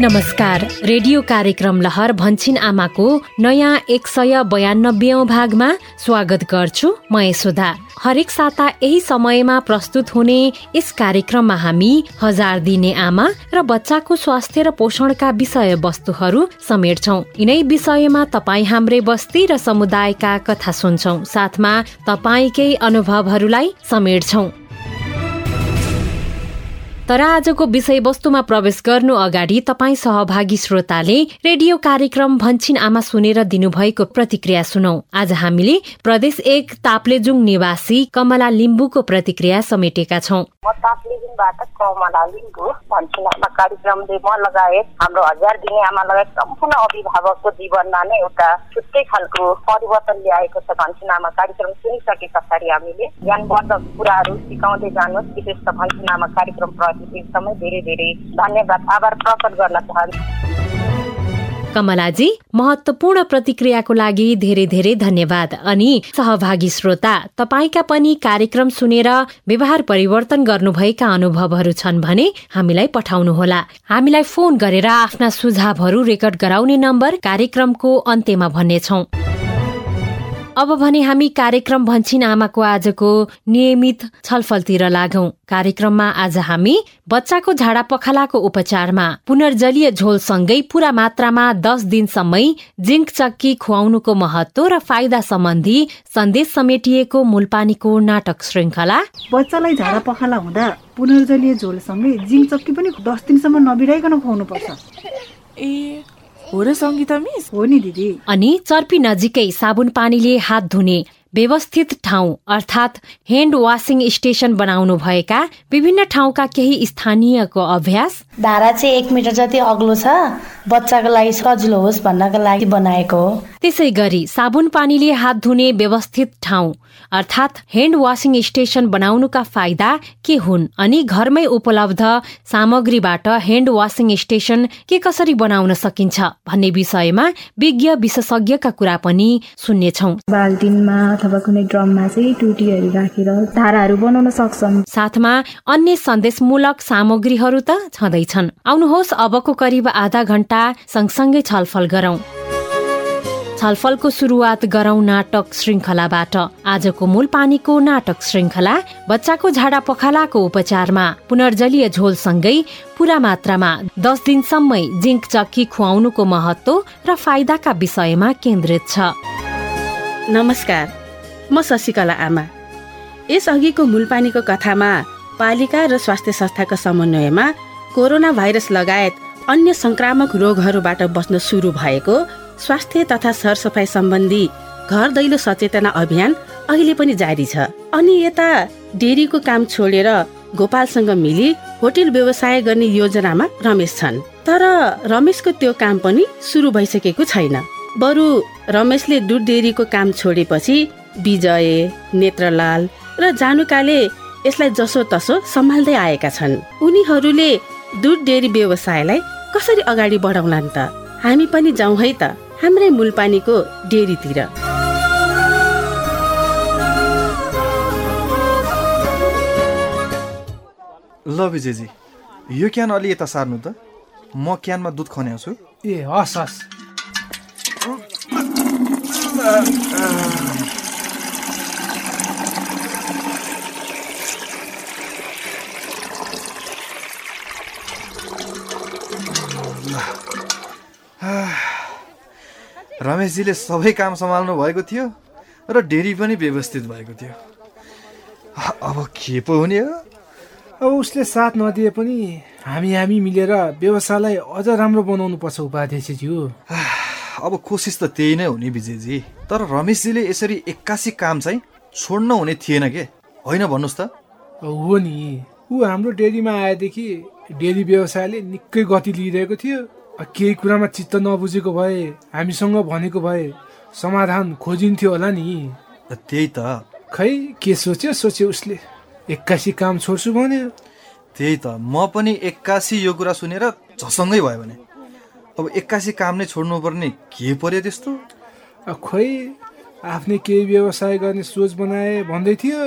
नमस्कार। रेडियो कार्यक्रम लहर भन्छिन आमाको नयाँ एक सय बयानब्बे भागमा स्वागत गर्छु म यशोदा। हरेक साता यही समयमा प्रस्तुत हुने यस कार्यक्रममा हामी हजार दिने आमा र बच्चाको स्वास्थ्य र पोषणका विषय वस्तुहरू समेट्छौ। यिनै विषयमा तपाईँ हाम्रै बस्ती र समुदायका कथा सुन्छौ। साथमा तपाईँकै अनुभवहरूलाई समेट्छौ। तर आजको विषयवस्तुमा प्रवेश गर्नु अगाडि तपाईँ सहभागी श्रोताले रेडियो कार्यक्रम भन्छिन आमा सुनेर दिनुभएको प्रतिक्रिया सुनौ। आज हामीले प्रदेश एक ताप्लेजुङ निवासी कमला लिम्बुको प्रतिक्रिया समेटेका छौं। म ताप्लेजुङबाट कमला लिम्बु भन्छिन आमा कार्यक्रमले म हाम्रो हजार दिने आमा लगायत सम्पूर्ण अभिभावकको जीवनमा नै एउटा छुट्टै खालको परिवर्तन ल्याएको छ भन्छिन आमा। कार्यक्रम सुनिसके पछाडि हामीले ज्ञानवर्धक कुराहरू सिकाउँदै जानुहोस्। विशेष त भन्छिन आमा कार्यक्रम धेरै धेरै धन्यवाद। आभार प्रकट गर्न चाहन्छु। कमलाजी महत्वपूर्ण प्रतिक्रियाको लागि धेरै धेरै धन्यवाद। अनि सहभागी श्रोता तपाईँका पनि कार्यक्रम सुनेर व्यवहार परिवर्तन गर्नुभएका अनुभवहरू छन् भने हामीलाई पठाउनुहोला। हामीलाई फोन गरेर आफ्ना सुझावहरू रेकर्ड गराउने नम्बर कार्यक्रमको अन्त्यमा भन्नेछौ। अब भने हामी कार्यक्रम भन्छिन आमाको आजको नियमित छलफलतिर लागौं। कार्यक्रममा आज हामी बच्चाको झाडा पखालाको उपचारमा पुनर्जलीय झोलसँगै पूरा मात्रामा दस दिनसम्मै जिङ्क चक्की खुवाउनुको महत्व र फाइदा सम्बन्धी सन्देश समेटिएको मूलपानीको नाटक श्रृङ्खला। बच्चालाई झाडा पखाला हुँदा पुनर्जलीय झोलसँगै जिङ्क चक्की पनि दस दिनसम्म नबिराइकन खुवाउनु पर्छ ए हो र सङ्गीता मिस? हो नि दिदी। अनि चर्पी नजिकै साबुन पानीले हात धुने व्यवस्थित ठाउँ अर्थात् ह्यान्ड वासिङ स्टेशन बनाउनु भएका विभिन्न ठाउँका केही स्थानीयको अभ्यास? धारा चाहिँ एक मिटर जति अग्लो छ बच्चाको लागि सजिलो होस् भन्नको लागि बनाएको हो। त्यसै गरी साबुन पानीले हात धुने व्यवस्थित ठाउँ अर्थात् ह्यान्ड वासिङ स्टेशन बनाउनुका फाइदा के हुन् अनि घरमै उपलब्ध सामग्रीबाट ह्यान्ड वासिङ स्टेशन के कसरी बनाउन सकिन्छ भन्ने विषयमा विज्ञ विशेषज्ञका कुरा पनि सुन्नेछौ। बाल्टिनमा अथवा कुनै ड्रममा चाहिँ टुटीहरू राखेर धाराहरू बनाउन सक्छन्। साथमा अन्य सन्देशमूलक सामग्रीहरू त छँदैछन्। आउनुहोस् अबको करिब आधा घण्टा सँगसँगै छलफल गरौं। छलफलको सुरुवात गरौं नाटक श्रृङ्खलाबाट। आजको मूल पानीको नाटक श्रृङ्खला बच्चाको झाडा पखालाको उपचारमा। पुनर्जलीय झोलसँगै पूरा मात्रामा दस दिनसम्मै जिङ्क चक्की खुवाउनुको महत्व र फाइदाका विषयमा केन्द्रित छ। नमस्कार। म शशिकला आमा। यसअघिको मूलपानीको कथामा पालिका र स्वास्थ्य संस्थाको समन्वयमा कोरोना भाइरस लगायत अन्य संक्रामक रोगहरूबाट बस्न सुरु भएको स्वास्थ्य तथा सरसफाइ सम्बन्धी घर दैलो सचेतना अभियान अहिले पनि जारी छ। अनि यता डेरीको काम छोडेर गोपालसँग मिली होटेल व्यवसाय गर्ने योजनामा रमेश छन्। तर रमेशको त्यो काम पनि सुरु भइसकेको छैन। बरु रमेशले दुध डेरीको काम छोडेपछि विजय नेत्रलाल र जानुकाले यसलाई जसो तसो सम्हाल्दै आएका छन्। उनीहरूले दुध डेरी व्यवसायलाई कसरी अगाडि बढाउलान् त? हामी पनि जाउँ है त हाम्रै मूलपानीको डेरीतिर। ल विजयजी यो क्यान अलि यता सार्नु त। म क्यानमा दुध खन्याउँछु। ए हस् हस्। रमेशजीले सबै काम सम्हाल्नु भएको थियो र डेरी पनि व्यवस्थित भएको थियो। अब के पो हुने हो? अब उसले साथ नदिए पनि हामी हामी मिलेर व्यवसायलाई अझ राम्रो बनाउनु पर्छ उपाध्यक्षज्यू। अब कोसिस त त्यही नै हो नि विजयजी। तर रमेशजीले यसरी एक्कासी काम चाहिँ छोड्न हुने थिएन के? होइन भन्नुहोस् त। हो नि। ऊ हाम्रो डेरीमा आएदेखि डेरी व्यवसायले निकै गति लिइरहेको थियो। केही कुरामा चित्त नबुझेको भए हामीसँग भनेको भए समाधान खोजिन्थ्यो होला नि। त्यही त। खै के सोच्यो? सोच्यो उसले। एक्कासी काम छोड्छु भन्यो। त्यही त। म पनि एक्कासी यो कुरा सुनेर झसङ्गै भयो भने। अब एक्कासी काम नै छोड्नुपर्ने के पर्यो त्यस्तो? खोइ आफ्नै केही व्यवसाय गर्ने सोच बनाए भन्दै थियो।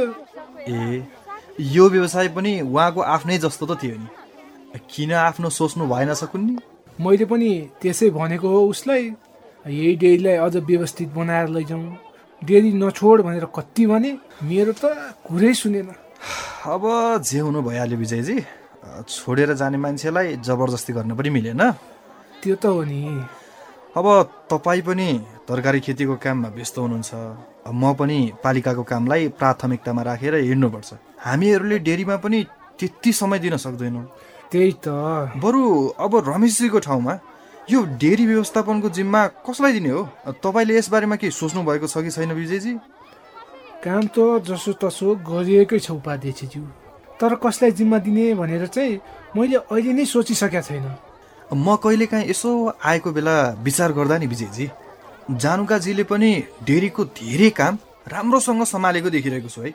ए यो व्यवसाय पनि उहाँको आफ्नै जस्तो त थियो नि। किन आफ्नो सोच्नु भएन सकुन् नि मैले पनि त्यसै भनेको हो उसलाई। यही डेरीलाई अझ व्यवस्थित बनाएर लैजाउँ। डेरी नछोड भनेर कति भने मेरो त कुरै सुनेन। अब जे हुनु भइहाल्यो विजयजी छोडेर जाने मान्छेलाई जबरजस्ती गर्न पनि मिलेन। त्यो त हो नि। अब तपाईँ पनि तरकारी खेतीको काममा व्यस्त हुनुहुन्छ। म पनि पालिकाको कामलाई प्राथमिकतामा राखेर हिँड्नुपर्छ। हामीहरूले डेरीमा पनि त्यति समय दिन सक्दैनौँ। त्यही त। बरु अब रमेशजीको ठाउँमा यो डेरी व्यवस्थापनको जिम्मा कसलाई दिने हो? तपाईँले यसबारेमा के सोच्नु भएको छ कि छैन विजयजी? काम त जसो तसो गरिएकै छ उपाध्यक्षज्यू। तर कसलाई जिम्मा दिने भनेर चाहिँ मैले अहिले नै सोचिसकेका छैन। म कहिलेकाहीँ यसो आएको बेला विचार गर्दा नि विजयजी। जानुकाजीले पनि डेरीको धेरै काम राम्रोसँग सम्हालेको देखिरहेको छु है।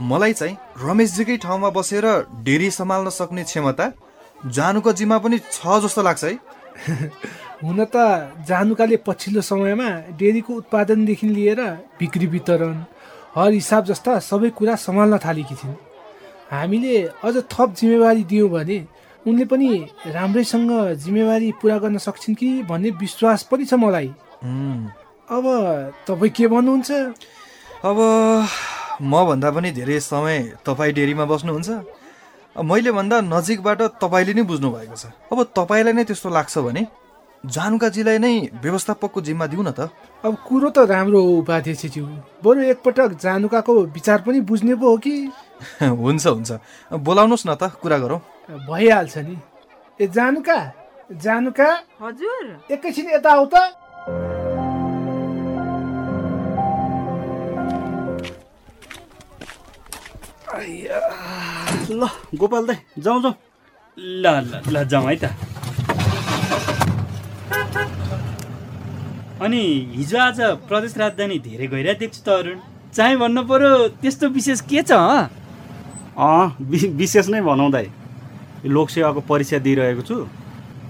मलाई चाहिँ रमेशजीकै ठाउँमा बसेर डेरी सम्हाल्न सक्ने क्षमता जानुका जिम्मा पनि छ जस्तो लाग्छ है। हुन त जानुकाले पछिल्लो समयमा डेरीको उत्पादनदेखि लिएर बिक्री वितरण हर हिसाब जस्ता सबै कुरा सम्हाल्न थालेकी छिन् हामीले अझ थप जिम्मेवारी दियौँ भने उनले पनि राम्रैसँग जिम्मेवारी पुरा गर्न सक्छन् कि भन्ने विश्वास पनि छ मलाई। अब तपाईँ के भन्नुहुन्छ? अब मभन्दा पनि धेरै समय तपाईँ डेरीमा बस्नुहुन्छ। मैले भन्दा नजिकबाट तपाईँले नै बुझ्नु भएको छ। अब तपाईँलाई नै त्यस्तो लाग्छ भने? जानुकाजीलाई नै व्यवस्थापकको जिम्मा दिउँ न त। अब कुरो त राम्रो हो उपाध्यक्षज्यू। बरु एकपटक जानुकाको विचार पनि बुझ्ने पो हो कि? हुन्छ हुन्छ। बोलाउनुहोस् न त कुरा गरौँ। भइहाल्छ नि। ए जानुका जानुका। हजुर। एकैछिन यता आऊ त। ल गोपाल दाई जाउँ जाउँ। ल ल ल जाउँ है त। अनि हिजो आज प्रदेश राजधानी धेरै गइरहेको देख्छु त अरुण। चाहे भन्नु पर्यो त्यस्तो विशेष के छ अँ विशेष नै भनौँ दाई। लोकसेवाको परीक्षा दिइरहेको छु।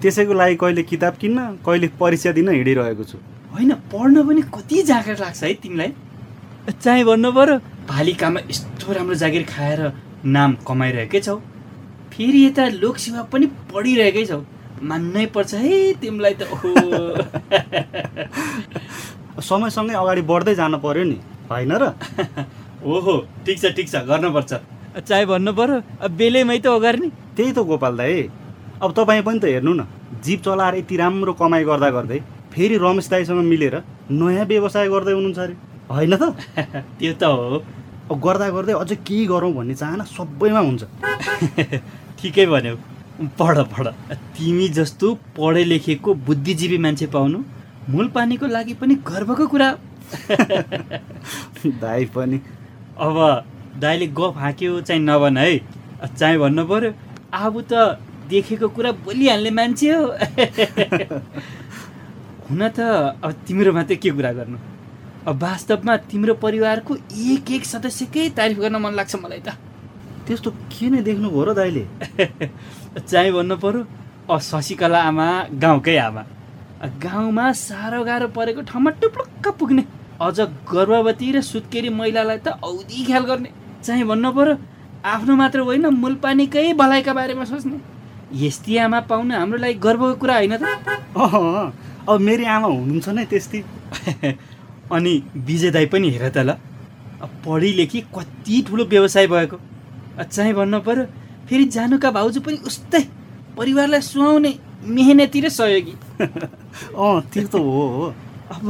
त्यसैको लागि कहिले किताब किन्न कहिले परीक्षा दिन हिँडिरहेको छु। होइन पढ्न पनि कति जागर लाग्छ है तिमीलाई। चाहे भन्नु पर्यो पालिकामा यस्तो राम्रो जागिर खाएर नाम कमाइरहेकै छौ। फेरि यता लोकसेवा पनि पढिरहेकै छौ। मान्नै पर्छ है तिमीलाई त ओहो। समयसँगै अगाडि बढ्दै जानु पर्यो नि होइन र? ओहो ठिक छ ठिक छ गर्नुपर्छ। चाहे भन्नु पर्यो अब बेलैमै त नि। त्यही त गोपाल दाई। अब तपाईँ पनि त हेर्नु न जिप चलाएर यति राम्रो कमाइ गर्दा गर्दै फेरि रमेश दाईसँग मिलेर नयाँ व्यवसाय गर्दै हुनुहुन्छ अरे होइन त? त्यो त हो। गर्दा गर्दै अझै केही गरौँ भन्ने चाहना सबैमा हुन्छ। ठिकै भन्यौ। पढ पढ। तिमी जस्तो पढे लेखेको बुद्धिजीवी मान्छे पाउनु मूल पानीको लागि पनि गर्वको कुरा। दाई पनि। अब दाईले गफ हाँक्यो चाहिँ नभन है। चाहिँ भन्नु पऱ्यो आबु त देखेको कुरा बोलिहाल्ने मान्छे हो। हुन त अब तिम्रो मात्रै के कुरा गर्नु? अब वास्तवमा तिम्रो परिवारको एक एक सदस्यकै तारिफ गर्न मन लाग्छ मलाई त। त्यस्तो के नै देख्नुभयो र दाइले चाहिँ भन्नु पऱ्यो अ शशिकला आमा गाउँकै आमा। गाउँमा साह्रो गाह्रो परेको ठाउँमा टुप्लुक्क पुग्ने अझ गर्भवती र सुत्केरी महिलालाई त औधी ख्याल गर्ने। चाहिँ भन्नु पऱ्यो आफ्नो मात्र होइन मूलपानीकै भलाइका बारेमा सोच्ने। यस्ती आमा पाउनु हाम्रो लागि गर्वको कुरा होइन त। अब मेरो आमा हुनुहुन्छ नै त्यस्तै। अनि विजय दाई पनि हेर त ल। पढी लेखी कति ठुलो व्यवसाय भएको। चाहिँ भन्नु पऱ्यो फेरि जानुका भाउजू पनि उस्तै। परिवारलाई सुहाउने मेहनती र सहयोगी। अँ त्यो त हो अब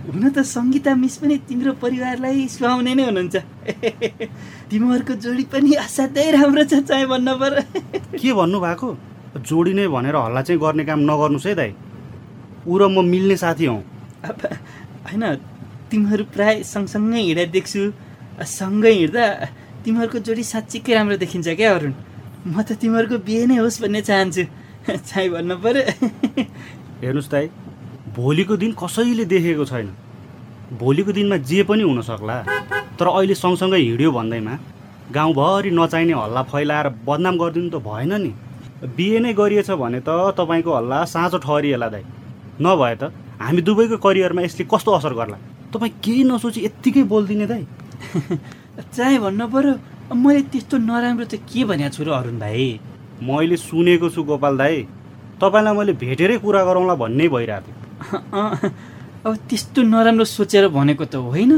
हुन त सङ्गीता मिस पनि तिम्रो परिवारलाई सुहाउने नै हुनुहुन्छ। तिमीहरूको जोडी पनि असाध्यै राम्रो छ चाहिँ भन्नु पर्यो। के भन्नु भएको? जोडी नै भनेर हल्ला चाहिँ गर्ने काम नगर्नुहोस् है दाइ ऊ र म मिल्ने साथी हौ। होइन तिमीहरू प्राय सँगसँगै हिँडेर देख्छु सँगै हिँड्दा तिमीहरूको जोडी साँच्चीकै राम्रो देखिन्छ क्या अरुण। म त तिमीहरूको बिहे नै होस् भन्ने चाहन्छु। चाहिँ भन्नु पर्यो। हेर्नुहोस् दाइ भोलिको दिन कसैले देखेको छैन। भोलिको दिनमा जे पनि हुन सक्ला तर अहिले सँगसँगै हिँड्यो भन्दैमा गाउँभरि नचाहिने हल्ला फैलाएर बदनाम गरिदिनु त भएन नि। बिहे नै गरिएछ भने त तपाईँको हल्ला साँचो ठहरिएला दाइ नभए त हामी दुवैको करियरमा यसले कस्तो असर गर्ला? तपाईँ केही नसोची यत्तिकै बोलिदिने दाइ चाहे भन्नु पर्यो मैले त्यस्तो नराम्रो त के भनेको छु र अरुण भाइ? मैले सुनेको छु गोपाल दाई। तपाईँलाई मैले भेटेरै कुरा गरौँला भन्ने भइरहेको थियो। अब त्यस्तो नराम्रो सोचेर भनेको त होइन।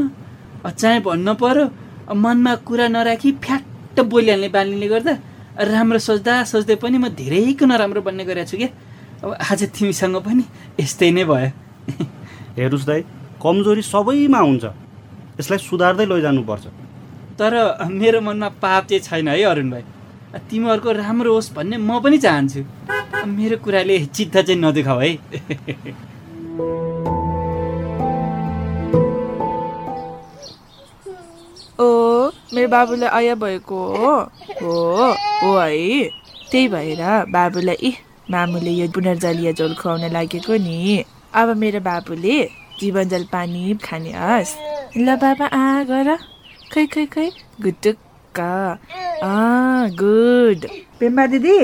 चाहे भन्नु पर्यो मनमा कुरा नराखी फ्याट्ट बोलिहाल्ने बानीले गर्दा राम्रो सोच्दा सोच्दै पनि म धेरैको नराम्रो बन्ने गरेको छु क्या। अब आज तिमीसँग पनि यस्तै नै भयो। हेर्नुहोस् दाई कमजोरी सबैमा हुन्छ। यसलाई सुधार्दै लैजानुपर्छ। तर मेरो मनमा पाप चाहिँ छैन है अरुण भाइ। तिमीहरूको राम्रो होस् भन्ने म पनि चाहन्छु। मेरो कुराले चित्त चाहिँ नदुखाऊ है। ओ मेरो बाबुलाई आया भएको हो। हो हो है। त्यही भएर बाबुलाई इ मामुले यो पुनर्जलीय झोल खुवाउन लागेको नि। अब मेरो बाबुले जीवन जल पानी खाने हस्। ल बाबा आ गर। खै खै खै। गुटुक्क। गुड। पेम्बा दिदी।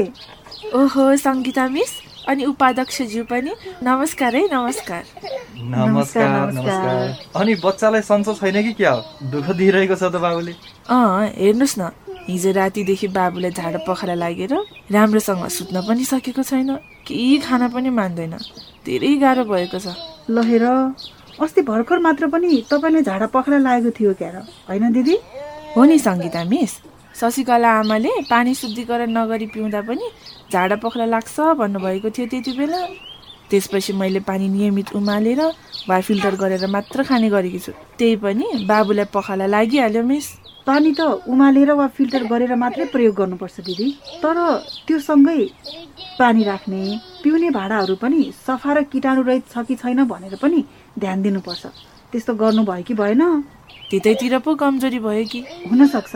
ओहो सङ्गीता मिस। अनि उपाध्यक्षज्यू पनि। नमस्कार है नमस्कार। नमस्कार नमस्कार अनि बच्चालाई सन्चो छैन कि क्या? हो दुःख दिइरहेको छ त बाबुले। अँ हेर्नुहोस् न। हिजो रातिदेखि बाबुलाई झाडा पखाला लागेर राम्रोसँग सुत्न पनि सकेको छैन। केही खान पनि मान्दैन। धेरै गाह्रो भएको छ। ल हेर अस्ति भर्खर मात्र पनि तपाईँलाई झाडा पखाला लागेको थियो क्या होइन दिदी? हो नि सङ्गीता मिस। शशिकला आमाले पानी शुद्धिकरण नगरी पिउँदा पनि झाडा पखला लाग्छ भन्नुभएको थियो त्यति बेला। त्यसपछि मैले पानी नियमित उमालेर वा फिल्टर गरेर मात्र खाने गरेकी छु। त्यही पनि बाबुलाई पखाला लागिहाल्यो मिस। पानी त उमालेर वा फिल्टर गरेर मात्रै प्रयोग गर्नुपर्छ दिदी। तर त्यो सँगै पानी राख्ने पिउने भाँडाहरू पनि सफा र किटाणु रहित छ कि छैन भनेर पनि ध्यान दिनुपर्छ। त्यस्तो गर्नुभयो कि भएन? त्यतैतिर पो कमजोरी भयो कि? हुनसक्छ।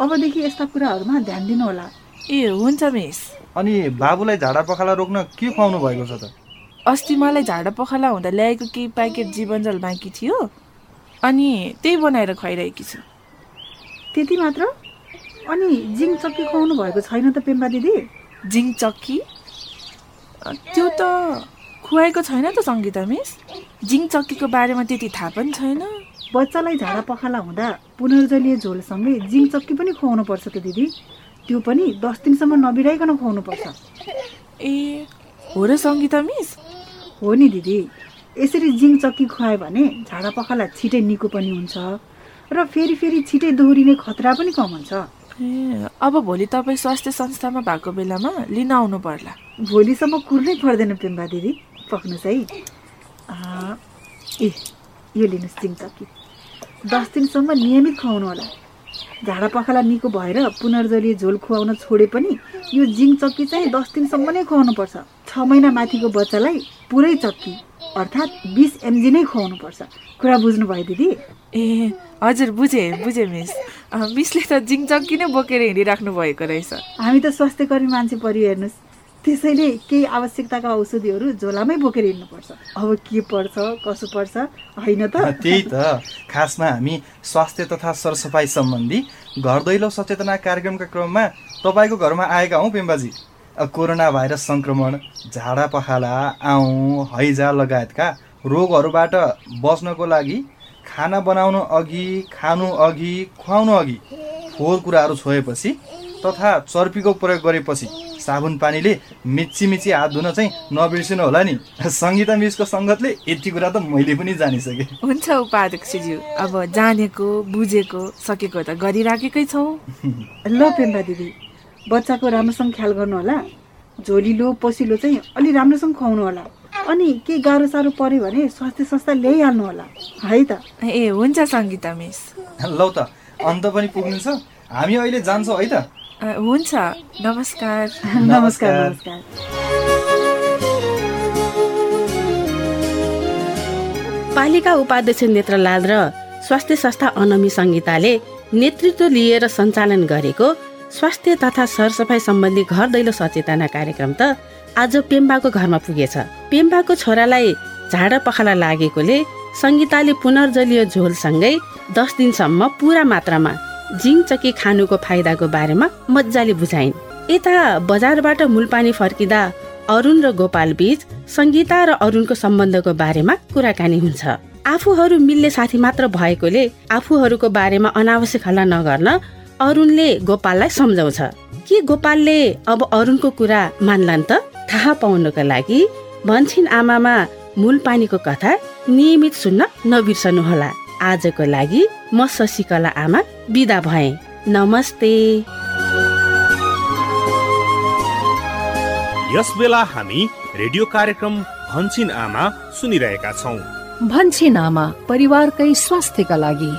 अबदेखि यस्ता कुराहरूमा ध्यान दिनु होला ए हुन्छ मिस। अनि बाबुलाई झाडा पखाला रोक्न के खुवाउनु भएको छ त? अस्ति मलाई झाडा पखाला हुँदा ल्याएको केही प्याकेट जीवनजल बाँकी थियो। अनि त्यही बनाएर खुवाइरहेकी छु। त्यति मात्र? अनि जिङ चक्की खुवाउनु भएको छैन त पेम्बा दिदी? जिङ चक्की? त्यो त खुवाएको छैन त सङ्गीता मिस। जिङ चक्कीको बारेमा त्यति थाहा पनि छैन। बच्चालाई झाडा पखाला हुँदा पुनर्जलीय झोलसँगै जिङ चक्की पनि खुवाउनु पर्छ त दिदी। त्यो पनि दस दिनसम्म नबिराइकन खुवाउनु पर्छ। ए हो र सङ्गीता मिस। हो नि दिदी। यसरी जिङ चक्की खुवायो भने झाडा पखाला छिटै निको पनि हुन्छ। र फेरि फेरि छिटै दोहोरिने खतरा पनि कम हुन्छ। ए अब भोलि तपाईँ स्वास्थ्य संस्थामा भएको बेलामा लिन आउनु पर्ला। भोलिसम्म कुर्नै पर्दैन पेम्बा दिदी पक्नुहोस् है। ए यो लिनुहोस् जिङ चक्की दस दिनसम्म नियमित खुवाउनु होला। झाडा पखाला निको भएर पुनर्जलीय झोल खुवाउन छोडे पनि यो जिङ चक्की चाहिँ दस दिनसम्म नै खुवाउनु पर्छ। छ महिना माथिको बच्चालाई पुरै चक्की अर्थात् बिस एमजी नै खुवाउनु पर्छ। कुरा बुझ्नुभयो दिदी? ए हजुर बुझेँ बुझेँ मिस। मिसले त जिङ चक्की नै बोकेर हिँडिराख्नु भएको रहेछ। हामी त स्वास्थ्यकर्मी मान्छे परि हेर्नुहोस् त्यसैले केही आवश्यकताका औषधिहरू झोलामै बोकेर हिँड्नुपर्छ। अब के पर्छ कसो पर्छ होइन त? त्यही त। खासमा हामी स्वास्थ्य तथा सरसफाइ सम्बन्धी घर दैलो सचेतना कार्यक्रमका क्रममा तपाईँको घरमा आएका हौ पेम्बाजी। कोरोना भाइरस सङ्क्रमण झाडा पखाला आउँ हैजा लगायतका रोगहरूबाट बच्नको लागि खाना बनाउनु अघि खानु अघि खुवाउनु अघि फोहोर कुराहरू छोएपछि तथा चर्पीको प्रयोग गरेपछि साबुन पानीले मिची मिची हात धुन चाहिँ नबिर्सिनु होला नि। सङ्गीता मिसको सङ्गतले यति कुरा त मैले पनि जानिसकेँ। हुन्छ उपाध्यक्षज्यू अब जानेको बुझेको सकेको त गरिराखेकै छौँ। ल पेम्बा दिदी बच्चाको राम्रोसँग ख्याल गर्नु होला। झोलिलो पसिलो चाहिँ अलि राम्रोसँग खुवाउनु होला। अनि केही गाह्रो साह्रो पऱ्यो भने स्वास्थ्य संस्था ल्याइहाल्नु होला। है त। ए हुन्छ सङ्गीता मिस। लौ त अन्त पनि पुग्नु छ हामी अहिले जान्छौँ है त? हुन्छ। नमस्कार। नमस्कार नमस्कार। पालिका उपाध्यक्ष नेत्रलाल र स्वास्थ्य संस्था अनमी संहिताले नेतृत्व लिएर सञ्चालन गरेको स्वास्थ्य तथा सरसफाइ सम्बन्धी घर दैलो सचेतना कार्यक्रम त आज पेम्बाको घरमा पुगेछ। पेम्बाको छोरालाई झाडा पखाला लागेकोले सङ्गीताले पुनर्जलीय झोलसँगै दस दिनसम्म पुरा मात्रामा जिङ चकी खानुको फाइदाको बारेमा मजाले बुझाइन्। यता बजारबाट मूलपानी फर्किँदा अरुण र गोपाल बीच सङ्गीता र अरुणको सम्बन्धको बारेमा कुराकानी हुन्छ। आफूहरू मिल्ने साथी मात्र भएकोले आफूहरूको बारेमा अनावश्यक हल्ला नगर्न अरुणले गोपाललाई सम्झाउँछ। के गोपालले अब अरुणको कुरा मान्लान् त? थाहा पाउनको लागि भन्छन् आमामा मूल पानीको कथा नियमित सुन्न नबिर्सनुहोला। आजको लागि म शशिकला आमा बिदा भए। नमस्ते। यस बेला हामी रेडियो कार्यक्रम भन्छिन आमा सुनिरहेका छौँ। भन्छिन आमा परिवारकै स्वास्थ्यका लागि।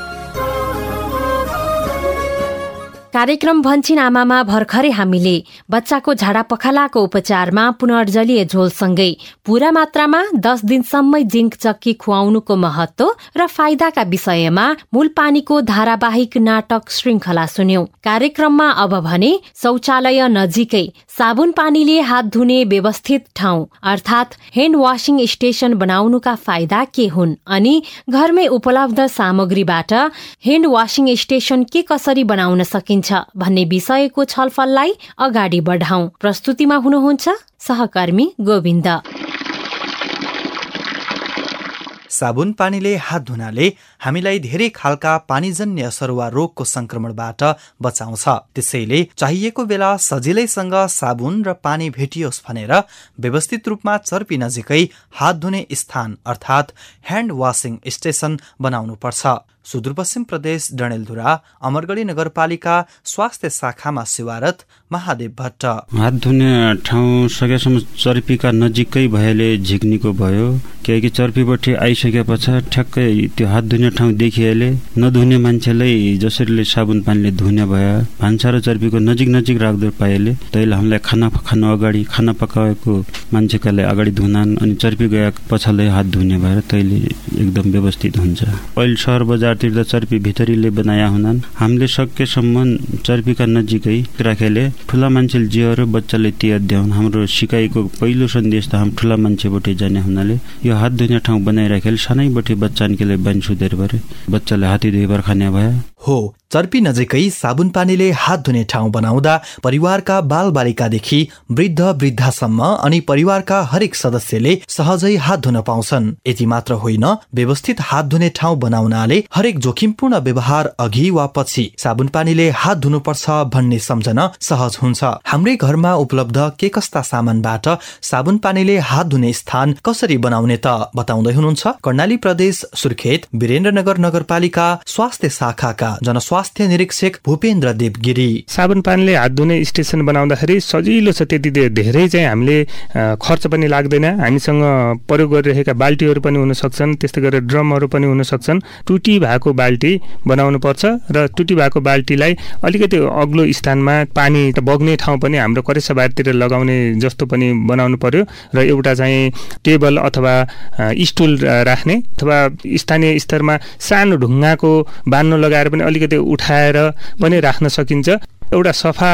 कार्यक्रम भन्छिन आमामा भर्खरै हामीले बच्चाको झाडा पखालाको उपचारमा पुनर्जलीय झोलसँगै पूरा मात्रामा दस दिनसम्मै जिङ्क चक्की खुवाउनुको महत्व र फाइदाका विषयमा मूल पानीको धारावाहिक नाटक श्रृङ्खला सुन्यौं। कार्यक्रममा अब भने शौचालय नजिकै साबुन पानीले हात धुने व्यवस्थित ठाउँ अर्थात् ह्यान्ड वासिङ स्टेशन बनाउनुका फाइदा के हुन् अनि घरमै उपलब्ध सामग्रीबाट ह्यान्ड वासिङ स्टेशन के कसरी बनाउन सकिन्छ भन्ने विषयको छलफललाई अगाडि बढाउँ। प्रस्तुतिमा हुनुहुन्छ सहकर्मी गोविन्द। साबुन पानीले हात धुनाले हामीलाई धेरै खालका पानीजन्य सरुवा रोगको संक्रमणबाट बचाउँछ। त्यसैले चाहिएको बेला सजिलैसँग साबुन र पानी भेटियोस् भनेर व्यवस्थित रूपमा चर्पी नजिकै हात धुने स्थान अर्थात् ह्यान्ड वासिङ स्टेसन बनाउनु पर्छ सुदूरपश्चिम प्रदेश डणेलधुरा अमरगढी नगरपालिका स्वास्थ्य शाखामा सेवारत महादेव भट्ट। हात धुने ठाउँ सकेसम्म चर्पीका नजिकै भएले झिक्नीको भयो। किनकि चर्पीबाट आइसके पछाडि ठ्याक्कै त्यो हात धुने ठाउँ देखिहाले नधुने मान्छेलाई जसरीले साबुन पानीले धुने भयो। भान्सा र चर्पीको नजिक नजिक राख्दो पाएले तैले हामीलाई खाना खानु अगाडि खाना पकाएको मान्छेकालाई अगाडि धुनान् अनि चर्पी गएको पछाडि हात धुने भएर तैले एकदम व्यवस्थित हुन्छ। अहिले सहर बजारतिर त चर्पी भित्रीले बनाया हुनान्। हामीले सकेसम्म चर्पीका नजिकै राखेले ठुला मान्छेले जियो बच्चाले त्यो अध्याउन् हाम्रो सिकाइको पहिलो सन्देश त हामी ठुला मान्छेबाट जाने हुनाले। यो हात धुने ठाउँ बनाइराखेले। सानैबाट बच्चा निकेले बानी सुधेर भरे बच्चाले हाती धोइबार खाने भयो हो। चर्पी नजिकै साबुन पानीले हात धुने ठाउँ बनाउँदा परिवारका बाल बालिकादेखि वृद्ध वृद्धासम्म अनि परिवारका हरेक सदस्यले सहजै हात धुन पाउँछन्। यति मात्र होइन व्यवस्थित हात धुने ठाउँ बनाउनाले हरेक जोखिमपूर्ण व्यवहार अघि वा पछि साबुन पानीले हात धुनुपर्छ भन्ने सम्झन सहज हुन्छ। हाम्रै घरमा उपलब्ध के कस्ता सामानबाट साबुन पानीले हात धुने स्थान कसरी बनाउने त बताउँदै हुनुहुन्छ? कर्णाली प्रदेश सुर्खेत वीरेन्द्रनगर नगरपालिका स्वास्थ्य शाखाका जनस्वास्थ्य निरीक्षक भूपेन्द्र देवगिरी। साबुन पानीले हात धुने स्टेसन बनाउँदाखेरि सजिलो छ त्यति धेरै चाहिँ हामीले खर्च पनि लाग्दैन। हामीसँग प्रयोग गरिरहेका बाल्टीहरू पनि हुन सक्छन् त्यस्तै गरेर ड्रमहरू पनि हुन सक्छन् टुटी भएको बाल्टी बनाउनु पर्छ र टुटी भएको बाल्टीलाई अलिकति अग्लो स्थानमा पानी बग्ने ठाउँ पनि हाम्रो करेसा बारतिर लगाउने जस्तो पनि बनाउनु पर्यो र एउटा चाहिँ टेबल अथवा स्टुल राख्ने अथवा स्थानीय स्तरमा सानो ढुङ्गाको बान्नु लगाएर पनि अलिकति उठाएर पनि राख्न सकिन्छ। एउटा सफा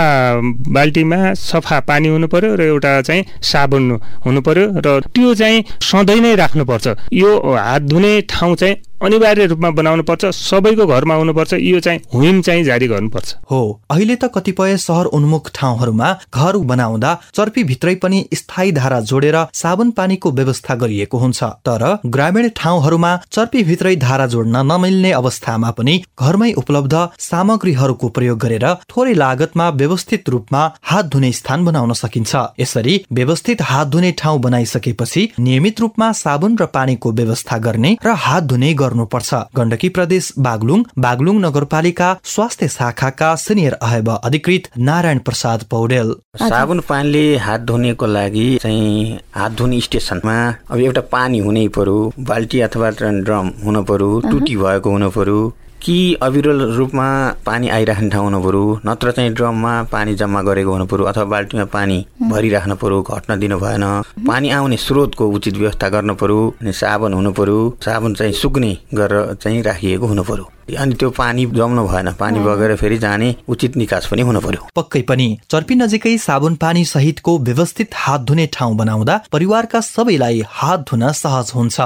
बाल्टीमा सफा पानी हुनु पर्यो र एउटा चाहिँ साबुन हुनु पर्यो र त्यो चाहिँ सधैँ नै राख्नुपर्छ। यो हात धुने ठाउँ चाहिँ अनिवार्य रूपमा बनाउनु पर्छ सबैको घरमा हुनुपर्छ यो चाहिँ हुइम चाहिँ जारी गर्नुपर्छ। हो अहिले त कतिपय सहर उन्मुख ठाउँहरूमा घर बनाउँदा चर्पी भित्रै पनि स्थायी धारा जोडेर साबुन पानीको व्यवस्था गरिएको हुन्छ। तर ग्रामीण ठाउँहरूमा चर्पी भित्रै धारा जोड्न नमिल्ने अवस्थामा पनि घरमै उपलब्ध सामग्रीहरूको प्रयोग गरेर थोरै लागतमा व्यवस्थित रूपमा हात धुने स्थान बनाउन सकिन्छ। यसरी व्यवस्थित हात धुने ठाउँ बनाइसकेपछि नियमित रूपमा साबुन र पानीको व्यवस्था गर्ने र हात धुने गर्नुपर्छ। गण्डकी प्रदेश बागलुङ बागलुङ नगरपालिका स्वास्थ्य शाखाका सिनियर अहब अधिकृत नारायण प्रसाद पौडेल। साबुन पानीले हात धुनेको लागि चाहिँ हात धुने स्टेसनमा अब एउटा पानी हुनै पर्यो बाल्टी अथवा ड्रम हुनु पर्यो टुटी भएको हुनु पर्यो। कि अविरल रूपमा पानी आइराख्ने ठाउँ हुनु पऱ्यो नत्र चाहिँ ड्रममा पानी जम्मा गरेको हुनु पऱ्यो अथवा बाल्टीमा पानी भरिराख्नु पऱ्यो घट्न दिनु भएन। पानी आउने स्रोतको उचित व्यवस्था गर्नु पऱ्यो अनि साबुन हुनु पऱ्यो। साबुन चाहिँ सुक्ने गरेर चाहिँ राखिएको हुनु पऱ्यो। अनि त्यो पानी जम्नु भएन। पानी बगेर फेरि जाने उचित निकास पनि हुनु पर्यो। पक्कै पनि। चर्पी नजिकै साबुन पानी सहितको व्यवस्थित हात धुने ठाउँ बनाउँदा परिवारका सबैलाई हात धुन सहज हुन्छ।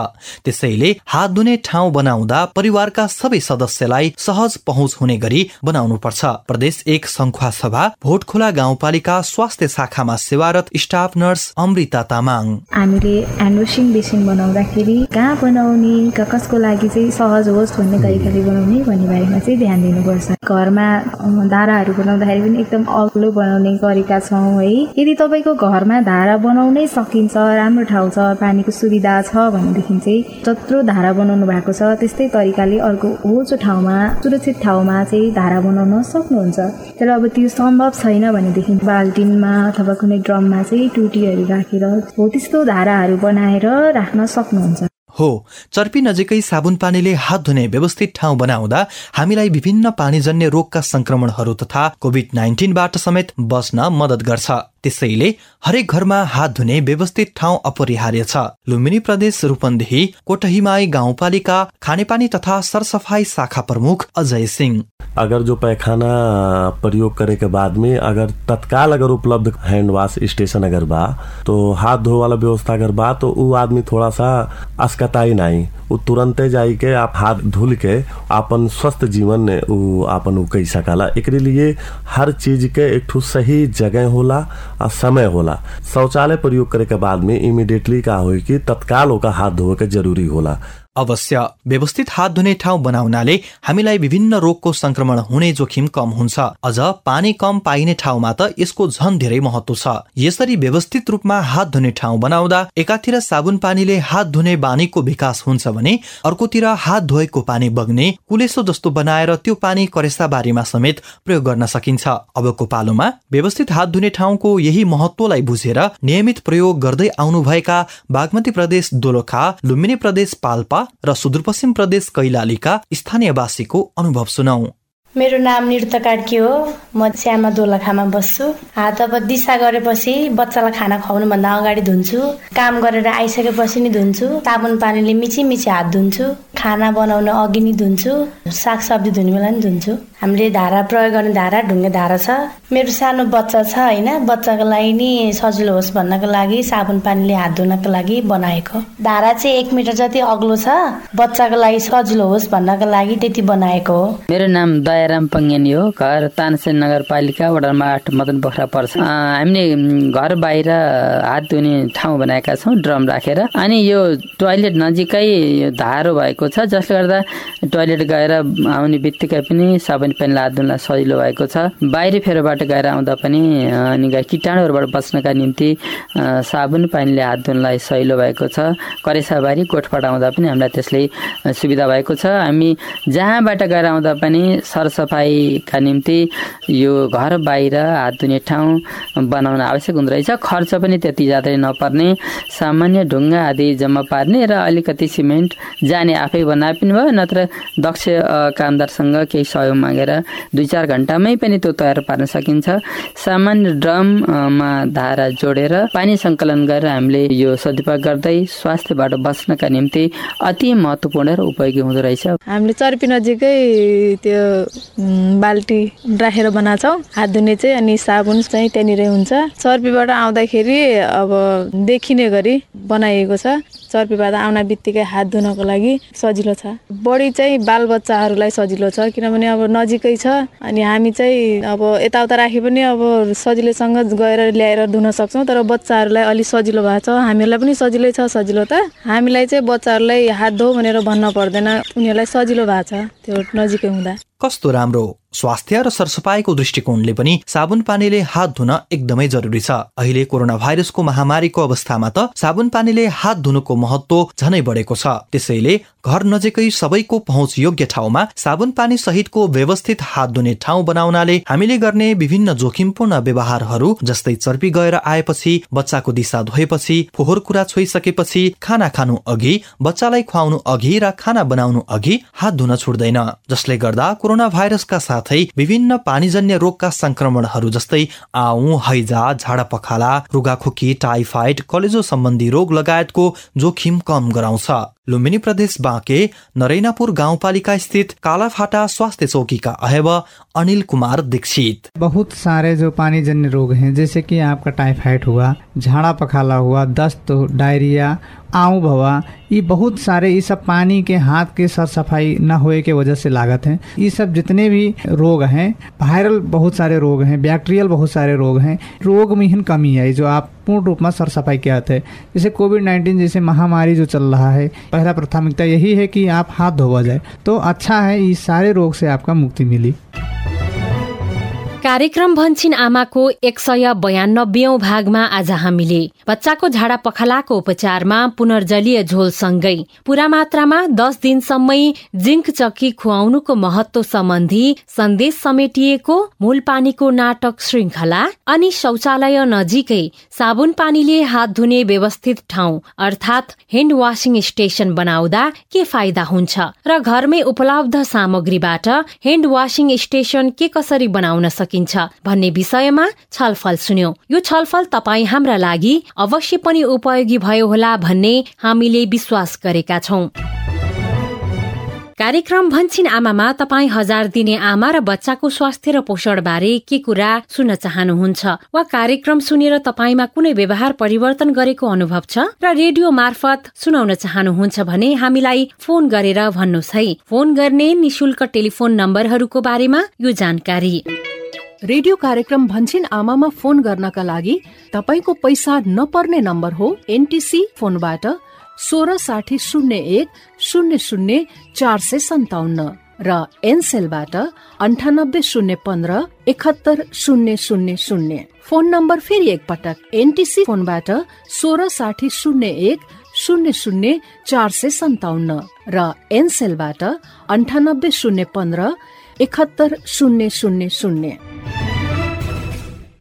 त्यसैले हात धुने ठाउँ बनाउँदा परिवारका सबै सदस्यलाई सहज पहुँच हुने गरी बनाउनु पर्छ प्रदेश एक संखुवा सभा भोटखोला गाउँपालिका स्वास्थ्य शाखामा सेवारत स्टाफ नर्स अमृता तामाङ। हामीले ह्यान्ड वासिङ बेसिन बनाउँदाखेरि कहाँ बनाउने कसको लागि चाहिँ सहज होस् भन्ने तरिकाले बनाउने भन्ने बारेमा चाहिँ ध्यान दिनुपर्छ। घरमा धाराहरू बनाउँदाखेरि पनि एकदम अग्लो बनाउने गरेका छौँ है। यदि तपाईँको घरमा धारा बनाउनै सकिन्छ राम्रो ठाउँ छ पानीको सुविधा छ भनेदेखि चाहिँ जत्रो धारा बनाउनु भएको छ त्यस्तै तरिकाले अर्को होचो ठाउँमा सुरक्षित ठाउँमा चाहिँ धारा बनाउन सक्नुहुन्छ। तर अब त्यो सम्भव छैन भनेदेखि बाल्टिनमा अथवा कुनै ड्रममा चाहिँ टुटीहरू राखेर हो त्यस्तो धाराहरू बनाएर राख्न सक्नुहुन्छ। हो। चर्पी नजिकै साबुन पानीले हात धुने व्यवस्थित ठाउँ बनाउँदा हामीलाई विभिन्न पानीजन्य रोगका संक्रमणहरू तथा कोभिड नाइन्टिनबाट समेत बस्न मदत गर्छ। त्यसैले हरेक घरमा हात धुने व्यवस्थित ठाउँ अपरिहार्य छ। लुम्बिनी प्रदेश रूपन्देही कोटहीमाई गाउँपालिका खानेपानी तथा सरसफाई शाखा प्रमुख अजय सिंह। अगर जो पैखाना प्रयोग करे के बाद में अगर तत्काल अगर उपलब्ध हैंड वॉश स्टेशन अगर बा तो हाथ धो वाला व्यवस्था अगर बा तो वो आदमी थोड़ा सा अस्कताई नहीं वो तुरंते जाई के आप हाथ धुल के अपन स्वस्थ जीवन उ आपन उ कही सकाला। एक लिए हर चीज के एक सही जगह होला समय होला। शौचालय प्रयोग करे के बाद में इमिडिएटली का हो कि तत्काल हाथ धोवे के ज़रूरी होला। अवश्य व्यवस्थित हात धुने ठाउँ बनाउनाले हामीलाई विभिन्न रोगको संक्रमण हुने जोखिम कम हुन्छ। अझ पानी कम पाइने ठाउँमा त यसको झन धेरै महत्व छ। यसरी व्यवस्थित रूपमा हात धुने ठाउँ बनाउँदा एकातिर साबुन पानीले हात धुने बानीको विकास हुन्छ भने अर्कोतिर हात धोएको पानी बग्ने कुलेसो जस्तो बनाएर त्यो पानी करेसा बारीमा समेत प्रयोग गर्न सकिन्छ। अबको पालोमा व्यवस्थित हात धुने ठाउँको यही महत्वलाई बुझेर नियमित प्रयोग गर्दै आउनुभएका बागमती प्रदेश दोलखा लुम्बिनी प्रदेश पाल्पा र सुदूरपश्चिम प्रदेश कैलालीका स्थानीयवासीको अनुभव सुनौ मेरो नाम निरुता कार्की हो। म श्यामा दोलखामा बस्छु। हात अब दिशा गरेपछि बच्चालाई खाना खुवाउनुभन्दा अगाडि धुन्छु। काम गरेर आइसकेपछि नि धुन्छु। साबुन पानीले मिची मिची हात धुन्छु। खाना बनाउन अघि नि धुन्छु। सागसब्जी धुने बेला नि धुन्छु। हामीले धारा प्रयोग गर्ने धारा ढुङ्गे धारा छ। मेरो सानो बच्चा छ होइन। बच्चाको लागि नि सजिलो होस् भन्नको लागि साबुन पानीले हात धुनको लागि बनाएको। धारा चाहिँ एक मिटर जति अग्लो छ। बच्चाको लागि सजिलो होस् भन्नको लागि त्यति बनाएको हो। मेरो नाम दयाराम पङ्गेनी हो घर तानसेन नगरपालिका वडा नम्बर आठ मदन पोखरा पर्छ। हामीले घर बाहिर हात धुने ठाउँ बनाएका छौँ ड्रम राखेर। अनि यो टोयलेट नजिकै धारो भएको छ जसले गर्दा टोयलेट गएर आउने बित्तिकै पनि साबुन पानीले हात धुन सजिलो भएको छ। बाहिर फेरबाट गएर आउँदा पनि अनि किटाणुहरूबाट बच्नका निम्ति साबुन पानीले हात धुनलाई सहिलो भएको छ। करेसाबारी कोठबाट आउँदा पनि हामीलाई त्यसले सुविधा भएको छ। हामी जहाँबाट गएर आउँदा पनि सरसफाइका निम्ति यो घर बाहिर हात धुने ठाउँ बनाउन आवश्यक हुँदो रहेछ। खर्च पनि त्यति ज्यादै नपर्ने सामान्य ढुङ्गा आदि जम्मा पार्ने र अलिकति सिमेन्ट जाने आफै बनाए पनि भयो नत्र दक्ष कामदारसँग केही सहयोग मागेर दुई चार घन्टामै पनि त्यो तयार पार्न सकिन्छ। सामान्य ड्रममा धारा जोडेर पानी सङ्कलन गरेर हामीले यो सदुपयोग गर्दै स्वास्थ्यबाट बच्नका निम्ति अति महत्त्वपूर्ण र उपयोगी हुँदो रहेछ। हामीले चर्पी नजिकै त्यो बाल्टी राखेर बनाएको छौँ हात धुने चाहिँ अनि साबुन चाहिँ त्यहाँनिरै हुन्छ। चर्पीबाट आउँदाखेरि अब देखिने गरी बनाइएको छ। चर्पीबाट आउन बित्तिकै हात धुनको लागि सजिलो छ। बढी चाहिँ बालबच्चाहरूलाई सजिलो छ किनभने अब नजिकै छ। अनि हामी चाहिँ अब यताउता राखे पनि अब सजिलैसँग गएर ल्याएर धुन सक्छौँ। तर बच्चाहरूलाई अलिक सजिलो भएको छ। हामीहरूलाई पनि सजिलै छ सजिलो त। हामीलाई चाहिँ बच्चाहरूलाई हात धो भनेर भन्न पर्दैन। उनीहरूलाई सजिलो भएको छ त्यो नजिकै हुँदा। कस्तो राम्रो स्वास्थ्य र सरसफाइको दृष्टिकोणले पनि साबुन पानीले हात धुन एकदमै जरुरी छ। अहिले कोरोना भाइरसको महामारीको अवस्थामा त साबुन पानीले हात धुनुको महत्व झनै बढेको छ। त्यसैले घर नजिकै सबैको पहुँच योग्य ठाउँमा साबुन पानी सहितको व्यवस्थित हात धुने ठाउँ बनाउनाले हामीले गर्ने विभिन्न जोखिमपूर्ण व्यवहारहरू जस्तै चर्पी गएर आएपछि बच्चाको दिशा धोएपछि फोहोर कुरा छोइसकेपछि खाना खानु अघि बच्चालाई खुवाउनु अघि र खाना बनाउनु अघि हात धुन छुट्दैन। जसले गर्दा कोरोना भाइरसका साथै विभिन्न पानीजन्य रोगका संक्रमणहरू जस्तै आउ हैजा झाडा पखाला रुगाखोकी टाइफाइड कलेजो सम्बन्धी रोग लगायतको जोखिम कम गराउँछ। लुम्बिनी प्रदेश बाँके नरैनापुर गाउँपालिका स्थित कालाफाटा स्वास्थ्य चौकी का अहब अनिल कुमार दीक्षित। बहुत सारे जो पानी जन्य रोग हैं, जैसे कि आपका टाइफाइड हुआ, झाड़ा पखाला हुआ, दस्त, डायरिया, आऊ भवा, ये बहुत सारे, ये सब पानी के हाथ के साफ़ सफ़ाई न होए के वजह से लागत हैं। ये सब जितने भी रोग हैं वायरल बहुत सारे रोग हैं बैक्टीरियल बहुत सारे रोग हैं, रोग में ही कमी है, जो आप पूर्ण रूप में सर सफ़ाई के आते हैं जैसे कोविड नाइन्टीन जैसे महामारी जो चल रहा है, पहला प्राथमिकता यही है कि आप हाथ धोवा जाए। तो अच्छा है इस सारे रोग से आपका मुक्ति मिली। कार्यक्रम भन्छिन आमाको एक सय बयानब्बेऔं भागमा आज हामीले। बच्चाको झाडा पखालाको उपचारमा पुनर्जलीय झोलसँगै पूरा मात्रामा दस दिनसम्मै जिङ्क चक्की खुवाउनुको महत्व सम्बन्धी सन्देश समेटिएको मूल पानीको नाटक श्रृङ्खला अनि शौचालय नजिकै साबुन पानीले हात धुने व्यवस्थित ठाउँ अर्थात् ह्यान्ड वासिङ स्टेशन बनाउँदा के फाइदा हुन्छ र घरमै उपलब्ध सामग्रीबाट ह्यान्ड वासिङ स्टेशन के कसरी बनाउन सकिन्छ सकिन्छ भन्ने विषयमा छलफल सुन्यौ। यो छलफल तपाईँ हाम्रा लागि अवश्य पनि उपयोगी भयो होला भन्ने हामीले विश्वास गरेका छौं। कार्यक्रम भन्छिन आमामा तपाईँ हजार दिने आमा र बच्चाको स्वास्थ्य र पोषण बारे के कुरा सुन्न चाहनुहुन्छ? वा कार्यक्रम सुनेर तपाईँमा कुनै व्यवहार परिवर्तन गरेको अनुभव छ? र रेडियो मार्फत सुनाउन चाहनुहुन्छ भने हामीलाई फोन गरेर भन्नुहोस् है। फोन गर्ने निशुल्क टेलिफोन नम्बरहरूको बारेमा यो जानकारी। रेडियो कार्यक्रम भन्छिन आमामा फोन गर्नका लागि तपाईँको पैसा नपर्ने नम्बर हो एनटिसी फोनबाट सोह्र साठी शून्य एक शून्य शून्य चार सय सन्ताउन्न र एनसेलबाट अन्ठानब्बे शून्य पन्ध्र एकहत्तर शून्य शून्य शून्य। फोन नम्बर फेरि एकपटक एनटिसी फोनबाट सोह्र साठी शून्य एक शून्य शून्य चार सय सन्ताउन्न र एनसेलबाट अन्ठानब्बे शून्य पन्ध्र एकहत्तर शून्य शून्य शून्य।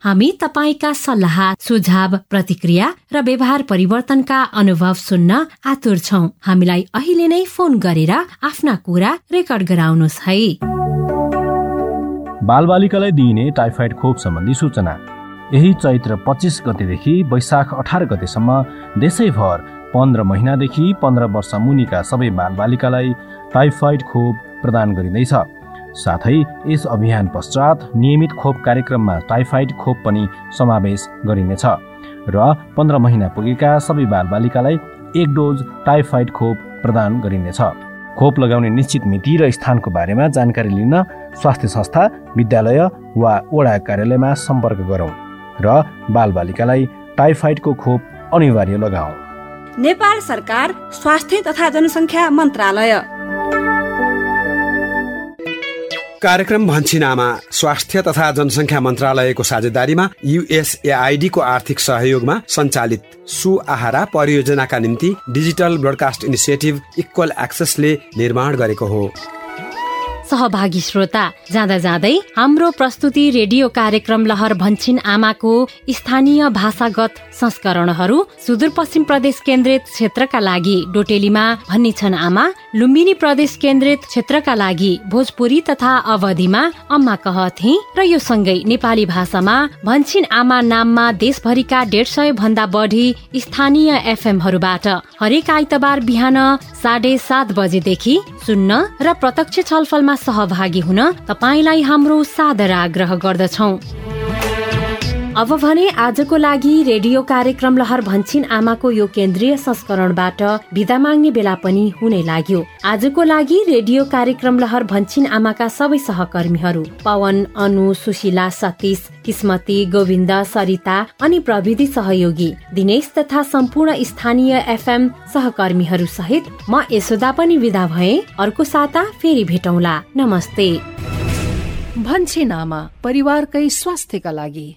हामी तपाईँका सल्लाह सुझाव प्रतिक्रिया र व्यवहार परिवर्तनका अनुभव सुन्न आतुर छौ। हामीलाई अहिले नै फोन गरेर आफ्ना कुरा रेकर्ड गराउनुहोस् है। बालबालिकालाई दिइने टाइफाइड खोप सम्बन्धी सूचना। यही चैत्र पच्चिस गतेदेखि वैशाख अठार गतेसम्म देशैभर पन्ध्र महिनादेखि पन्ध्र वर्ष मुनिका सबै बालबालिकालाई टाइफाइड खोप प्रदान गरिँदैछ। साथै यस अभियान पश्चात नियमित खोप कार्यक्रममा टाइफाइड खोप पनि समावेश गरिनेछ र पन्ध्र महिना पुगेका सबै बालबालिकालाई एक डोज टाइफाइड खोप प्रदान गरिनेछ। खोप लगाउने निश्चित मिति र स्थानको बारेमा जानकारी लिन स्वास्थ्य संस्था विद्यालय वा वडा कार्यालयमा सम्पर्क गरौँ र बालबालिकालाई टाइफाइडको खोप अनिवार्य लगाऊ। नेपाल सरकार स्वास्थ्य तथा जनसङ्ख्या मन्त्रालय। कार्यक्रम भन्छिनामा स्वास्थ्य तथा जनसङ्ख्या मन्त्रालयको साझेदारीमा युएसएआईडीको आर्थिक सहयोगमा सञ्चालित सुआहारा परियोजनाका निम्ति डिजिटल ब्रोडकास्ट इनिसिएटिभ इक्वल एक्सेसले निर्माण गरेको हो। सहभागी श्रोता जाँदा जाँदै हाम्रो प्रस्तुति रेडियो कार्यक्रम लहर भन्छिन आमाको स्थानीय भाषागत संस्करणहरू सुदूरपश्चिम प्रदेश केन्द्रित क्षेत्रका लागि डोटेलीमा भन्ने छन् आमा लुम्बिनी प्रदेश केन्द्रित क्षेत्रका लागि भोजपुरी तथा अवधिमा अम्मा कहथे र यो सँगै नेपाली भाषामा भन्छिन आमा नाममा देशभरिका डेढ सय भन्दा बढी स्थानीय एफएमहरूबाट हरेक आइतबार बिहान साढे सात बजेदेखि सुन्न र प्रत्यक्ष छलफलमा सहभागी हुन तपाईँलाई हाम्रो सादर आग्रह गर्दछौ। अब भने आजको लागि रेडियो कार्यक्रम लहर भन्छिन आमाको यो केन्द्रीय संस्करणबाट विदा माग्ने बेला पनि हुने लाग्यो। आजको लागि रेडियो कार्यक्रम लहर भन्छिन आमाका सबै सहकर्मीहरू पवन अनु सुशीला सतीश किस्मती गोविन्द सरिता अनि प्रविधि सहयोगी दिनेश तथा सम्पूर्ण स्थानीय एफएम सहकर्मीहरू सहित म यशोदा पनि विदा भए अर्को साता फेरि भेटौँला। नमस्ते। भन्छिन आमा परिवारकै स्वास्थ्यका लागि।